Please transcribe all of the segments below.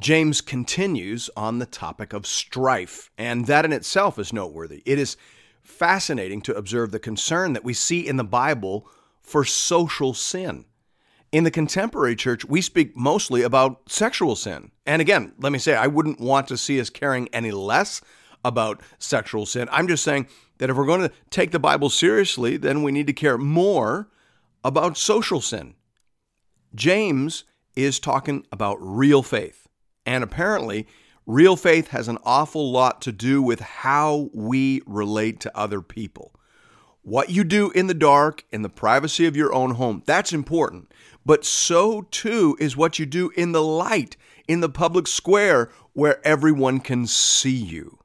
James continues on the topic of strife, and that in itself is noteworthy. It is fascinating to observe the concern that we see in the Bible for social sin. In the contemporary church, we speak mostly about sexual sin. And again, let me say, I wouldn't want to see us caring any less about sexual sin. I'm just saying that if we're going to take the Bible seriously, then we need to care more about social sin. James is talking about real faith. And apparently, real faith has an awful lot to do with how we relate to other people. What you do in the dark, in the privacy of your own home, that's important. But so too is what you do in the light, in the public square, where everyone can see you.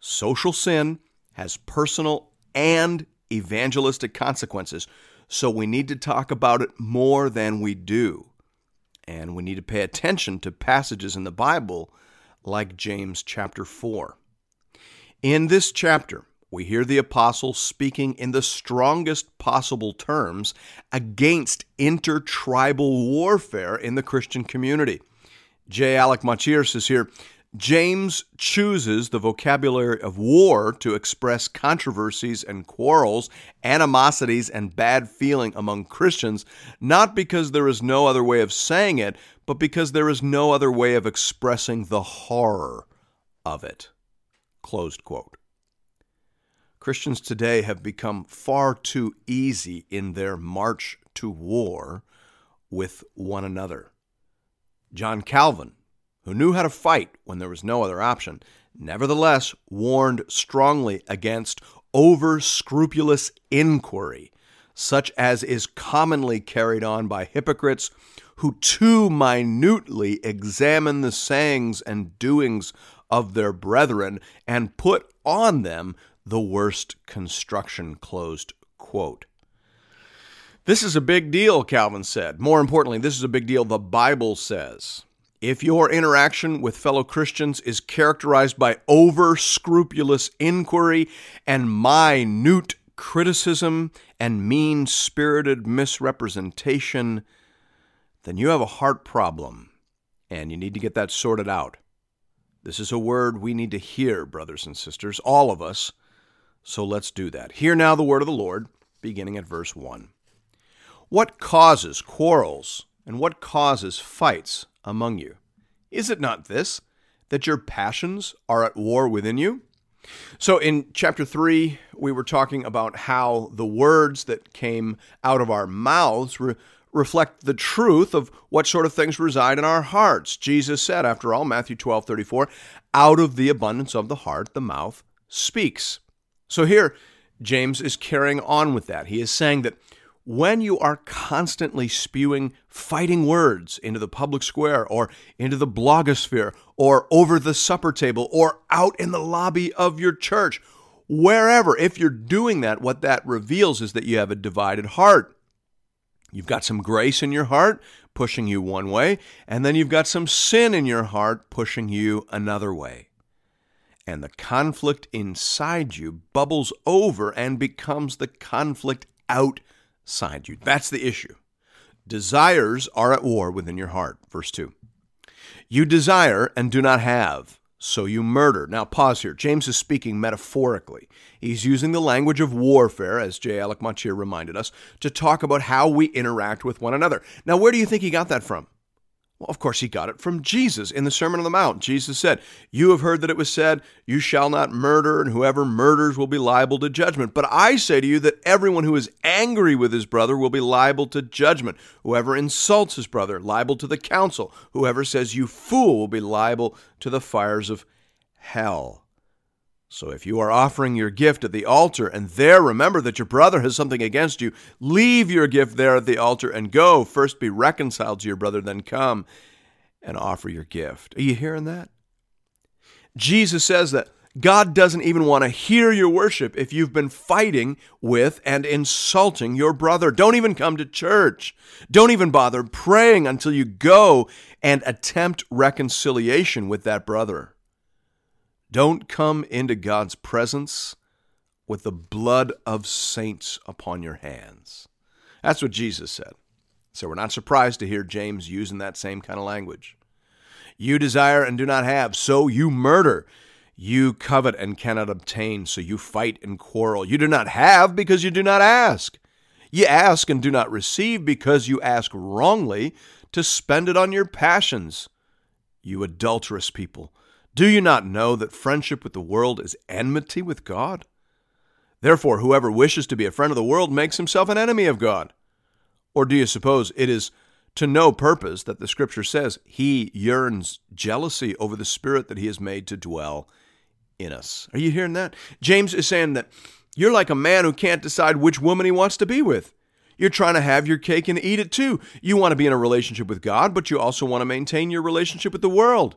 Social sin has personal and evangelistic consequences, so we need to talk about it more than we do. And we need to pay attention to passages in the Bible like James chapter 4. In this chapter, we hear the apostle speaking in the strongest possible terms against intertribal warfare in the Christian community. J. Alec Motyer says here James chooses the vocabulary of war to express controversies and quarrels, animosities, and bad feeling among Christians, not because there is no other way of saying it, but because there is no other way of expressing the horror of it. Closed quote. Christians today have become far too easy in their march to war with one another. John Calvin who knew how to fight when there was no other option, nevertheless warned strongly against over scrupulous inquiry, such as is commonly carried on by hypocrites who too minutely examine the sayings and doings of their brethren and put on them the worst construction. Closed quote. This is a big deal, Calvin said. More importantly, this is a big deal the Bible says. If your interaction with fellow Christians is characterized by over scrupulous inquiry and minute criticism and mean spirited misrepresentation, then you have a heart problem and you need to get that sorted out. This is a word we need to hear, brothers and sisters, all of us. So let's do that. Hear now the word of the Lord, beginning at verse 1. What causes quarrels and what causes fights among you? Is it not this, that your passions are at war within you? So in chapter 3, we were talking about how the words that came out of our mouths re- reflect the truth of what sort of things reside in our hearts. Jesus said, after all, Matthew 12 34, out of the abundance of the heart, the mouth speaks. So here, James is carrying on with that. He is saying that when you are constantly spewing fighting words into the public square or into the blogosphere or over the supper table or out in the lobby of your church, wherever, if you're doing that, what that reveals is that you have a divided heart. You've got some grace in your heart pushing you one way, and then you've got some sin in your heart pushing you another way. And the conflict inside you bubbles over and becomes the conflict out side you. That's the issue. Desires are at war within your heart. Verse 2. You desire and do not have, so you murder. Now, pause here. James is speaking metaphorically. He's using the language of warfare, as J. Alec Motyer reminded us, to talk about how we interact with one another. Now, where do you think he got that from? Well, of course, he got it from Jesus in the Sermon on the Mount. Jesus said, You have heard that it was said, You shall not murder, and whoever murders will be liable to judgment. But I say to you that everyone who is angry with his brother will be liable to judgment. Whoever insults his brother, liable to the council. Whoever says, You fool, will be liable to the fires of hell. So if you are offering your gift at the altar and there remember that your brother has something against you, leave your gift there at the altar and go. First be reconciled to your brother, then come and offer your gift. Are you hearing that? Jesus says that God doesn't even want to hear your worship if you've been fighting with and insulting your brother. Don't even come to church. Don't even bother praying until you go and attempt reconciliation with that brother. Don't come into God's presence with the blood of saints upon your hands. That's what Jesus said. So we're not surprised to hear James using that same kind of language. You desire and do not have, so you murder. You covet and cannot obtain, so you fight and quarrel. You do not have because you do not ask. You ask and do not receive because you ask wrongly to spend it on your passions. You adulterous people, do you not know that friendship with the world is enmity with God? Therefore, whoever wishes to be a friend of the world makes himself an enemy of God. Or do you suppose it is to no purpose that the scripture says he yearns jealousy over the spirit that he has made to dwell in us. Are you hearing that? James is saying that you're like a man who can't decide which woman he wants to be with. You're trying to have your cake and eat it too. You want to be in a relationship with God, but you also want to maintain your relationship with the world.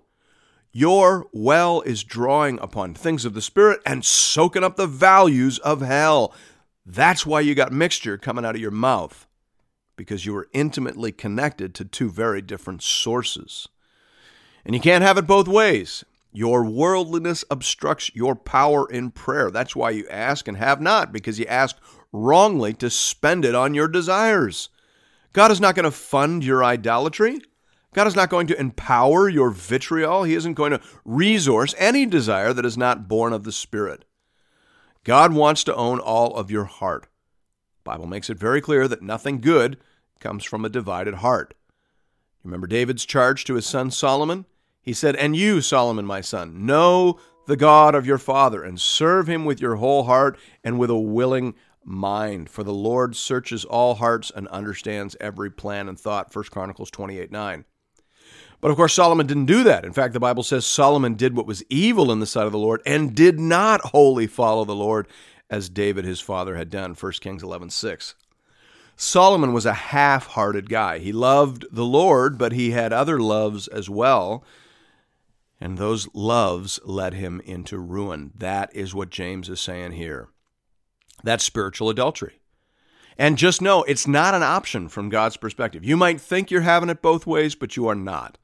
Your well is drawing upon things of the Spirit and soaking up the values of hell. That's why you got mixture coming out of your mouth, because you are intimately connected to two very different sources. And you can't have it both ways. Your worldliness obstructs your power in prayer. That's why you ask and have not, because you ask wrongly to spend it on your desires. God is not going to fund your idolatry. God is not going to empower your vitriol. He isn't going to resource any desire that is not born of the Spirit. God wants to own all of your heart. The Bible makes it very clear that nothing good comes from a divided heart. Remember David's charge to his son Solomon? He said, And you, Solomon, my son, know the God of your father, and serve him with your whole heart and with a willing mind. For the Lord searches all hearts and understands every plan and thought. 1 Chronicles 28 9. But of course, Solomon didn't do that. In fact, the Bible says Solomon did what was evil in the sight of the Lord and did not wholly follow the Lord as David his father had done. 1 Kings 11 6. Solomon was a half hearted guy. He loved the Lord, but he had other loves as well and those loves led him into ruin. That is what James is saying here. That's spiritual adultery. And just know it's not an option from God's perspective. You might think you're having it both ways, but you are not.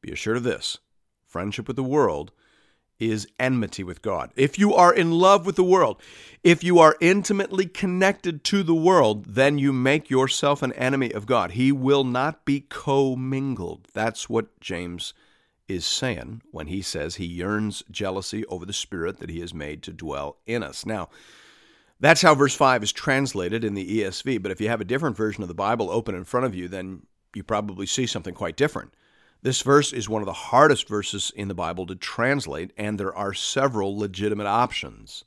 Be assured of this friendship with the world is enmity with God. If you are in love with the world, if you are intimately connected to the world, then you make yourself an enemy of God. He will not be commingled. That's what James is saying when he says he yearns jealousy over the spirit that he has made to dwell in us. Now, that's how verse 5 is translated in the ESV, but if you have a different version of the Bible open in front of you, then you probably see something quite different. This verse is one of the hardest verses in the Bible to translate, and there are several legitimate options.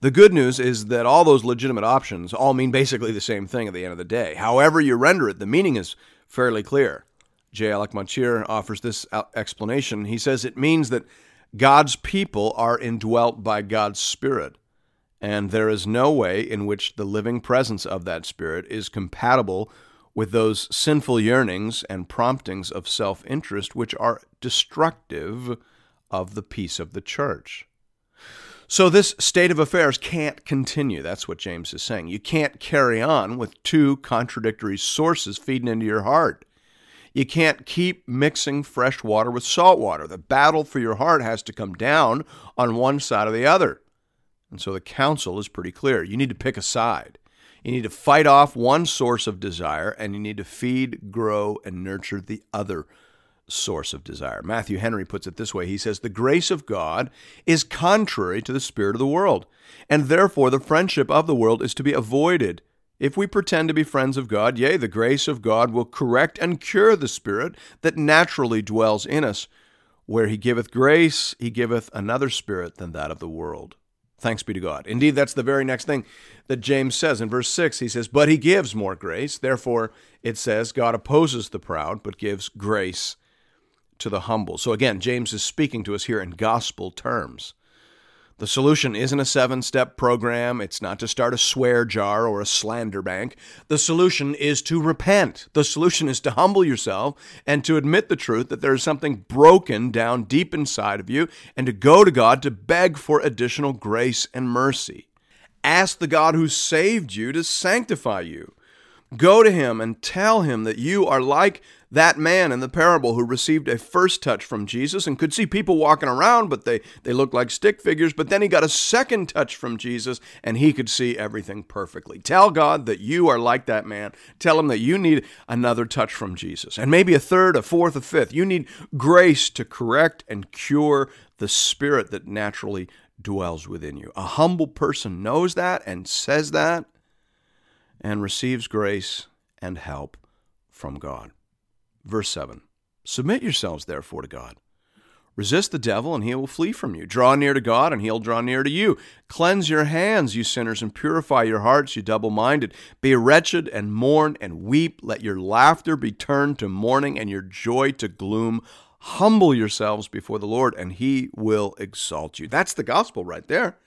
The good news is that all those legitimate options all mean basically the same thing at the end of the day. However, you render it, the meaning is fairly clear. J. Alec Motyer offers this explanation. He says it means that God's people are indwelt by God's Spirit, and there is no way in which the living presence of that Spirit is compatible with those sinful yearnings and promptings of self interest which are destructive of the peace of the church. So, this state of affairs can't continue. That's what James is saying. You can't carry on with two contradictory sources feeding into your heart. You can't keep mixing fresh water with salt water. The battle for your heart has to come down on one side or the other. And so the counsel is pretty clear. You need to pick a side. You need to fight off one source of desire, and you need to feed, grow, and nurture the other source of desire. Matthew Henry puts it this way He says, The grace of God is contrary to the spirit of the world, and therefore the friendship of the world is to be avoided. If we pretend to be friends of God, yea, the grace of God will correct and cure the spirit that naturally dwells in us. Where he giveth grace, he giveth another spirit than that of the world. Thanks be to God. Indeed, that's the very next thing that James says. In verse 6, he says, But he gives more grace. Therefore, it says, God opposes the proud, but gives grace to the humble. So again, James is speaking to us here in gospel terms. The solution isn't a seven step program. It's not to start a swear jar or a slander bank. The solution is to repent. The solution is to humble yourself and to admit the truth that there is something broken down deep inside of you and to go to God to beg for additional grace and mercy. Ask the God who saved you to sanctify you. Go to him and tell him that you are like that man in the parable who received a first touch from Jesus and could see people walking around, but they, they looked like stick figures. But then he got a second touch from Jesus and he could see everything perfectly. Tell God that you are like that man. Tell him that you need another touch from Jesus and maybe a third, a fourth, a fifth. You need grace to correct and cure the spirit that naturally dwells within you. A humble person knows that and says that and receives grace and help from God. Verse 7 Submit yourselves, therefore, to God. Resist the devil, and he will flee from you. Draw near to God, and he'll draw near to you. Cleanse your hands, you sinners, and purify your hearts, you double minded. Be wretched, and mourn, and weep. Let your laughter be turned to mourning, and your joy to gloom. Humble yourselves before the Lord, and he will exalt you. That's the gospel right there.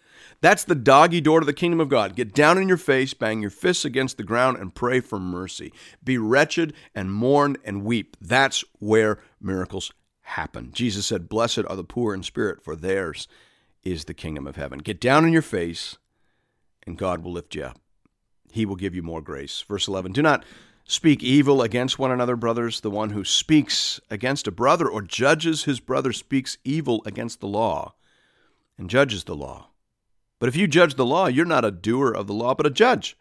That's the doggy door to the kingdom of God. Get down in your face, bang your fists against the ground, and pray for mercy. Be wretched and mourn and weep. That's where miracles happen. Jesus said, Blessed are the poor in spirit, for theirs is the kingdom of heaven. Get down in your face, and God will lift you up. He will give you more grace. Verse 11 Do not speak evil against one another, brothers. The one who speaks against a brother or judges his brother speaks evil against the law and judges the law. But if you judge the law, you're not a doer of the law, but a judge.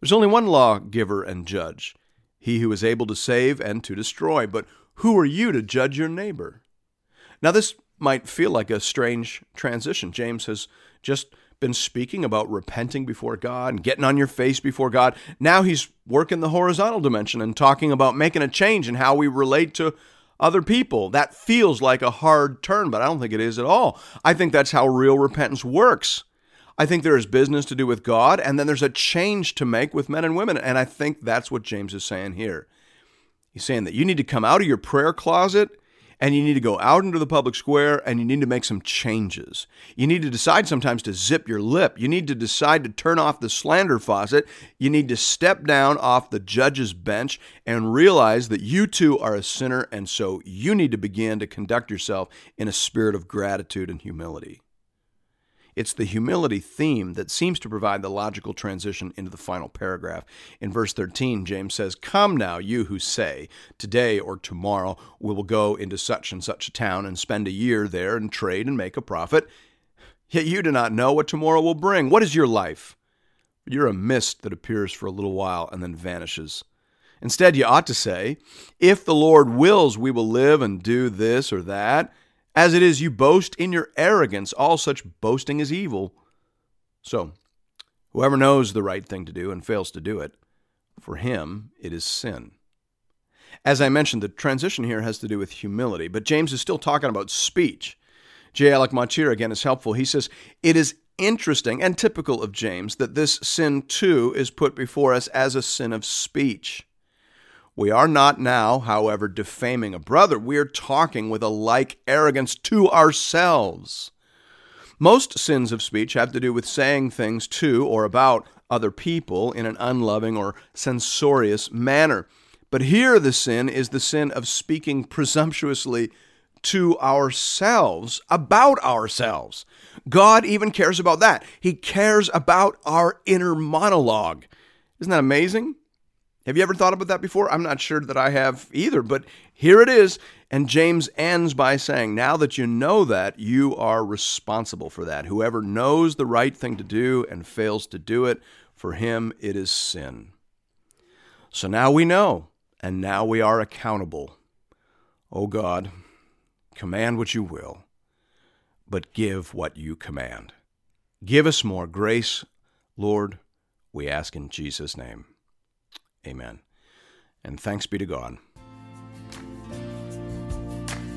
There's only one lawgiver and judge, he who is able to save and to destroy. But who are you to judge your neighbor? Now, this might feel like a strange transition. James has just been speaking about repenting before God and getting on your face before God. Now he's working the horizontal dimension and talking about making a change in how we relate to other people. That feels like a hard turn, but I don't think it is at all. I think that's how real repentance works. I think there is business to do with God, and then there's a change to make with men and women. And I think that's what James is saying here. He's saying that you need to come out of your prayer closet and you need to go out into the public square and you need to make some changes. You need to decide sometimes to zip your lip. You need to decide to turn off the slander faucet. You need to step down off the judge's bench and realize that you too are a sinner, and so you need to begin to conduct yourself in a spirit of gratitude and humility. It's the humility theme that seems to provide the logical transition into the final paragraph. In verse 13, James says, Come now, you who say, Today or tomorrow we will go into such and such a town and spend a year there and trade and make a profit. Yet you do not know what tomorrow will bring. What is your life? You're a mist that appears for a little while and then vanishes. Instead, you ought to say, If the Lord wills, we will live and do this or that. As it is, you boast in your arrogance. All such boasting is evil. So, whoever knows the right thing to do and fails to do it, for him it is sin. As I mentioned, the transition here has to do with humility, but James is still talking about speech. J. Alec Motyer, again, is helpful. He says, It is interesting and typical of James that this sin too is put before us as a sin of speech. We are not now, however, defaming a brother. We are talking with a like arrogance to ourselves. Most sins of speech have to do with saying things to or about other people in an unloving or censorious manner. But here the sin is the sin of speaking presumptuously to ourselves about ourselves. God even cares about that. He cares about our inner monologue. Isn't that amazing? Have you ever thought about that before? I'm not sure that I have either, but here it is. And James ends by saying, Now that you know that, you are responsible for that. Whoever knows the right thing to do and fails to do it, for him it is sin. So now we know, and now we are accountable. O oh God, command what you will, but give what you command. Give us more grace, Lord, we ask in Jesus' name. Amen. And thanks be to God.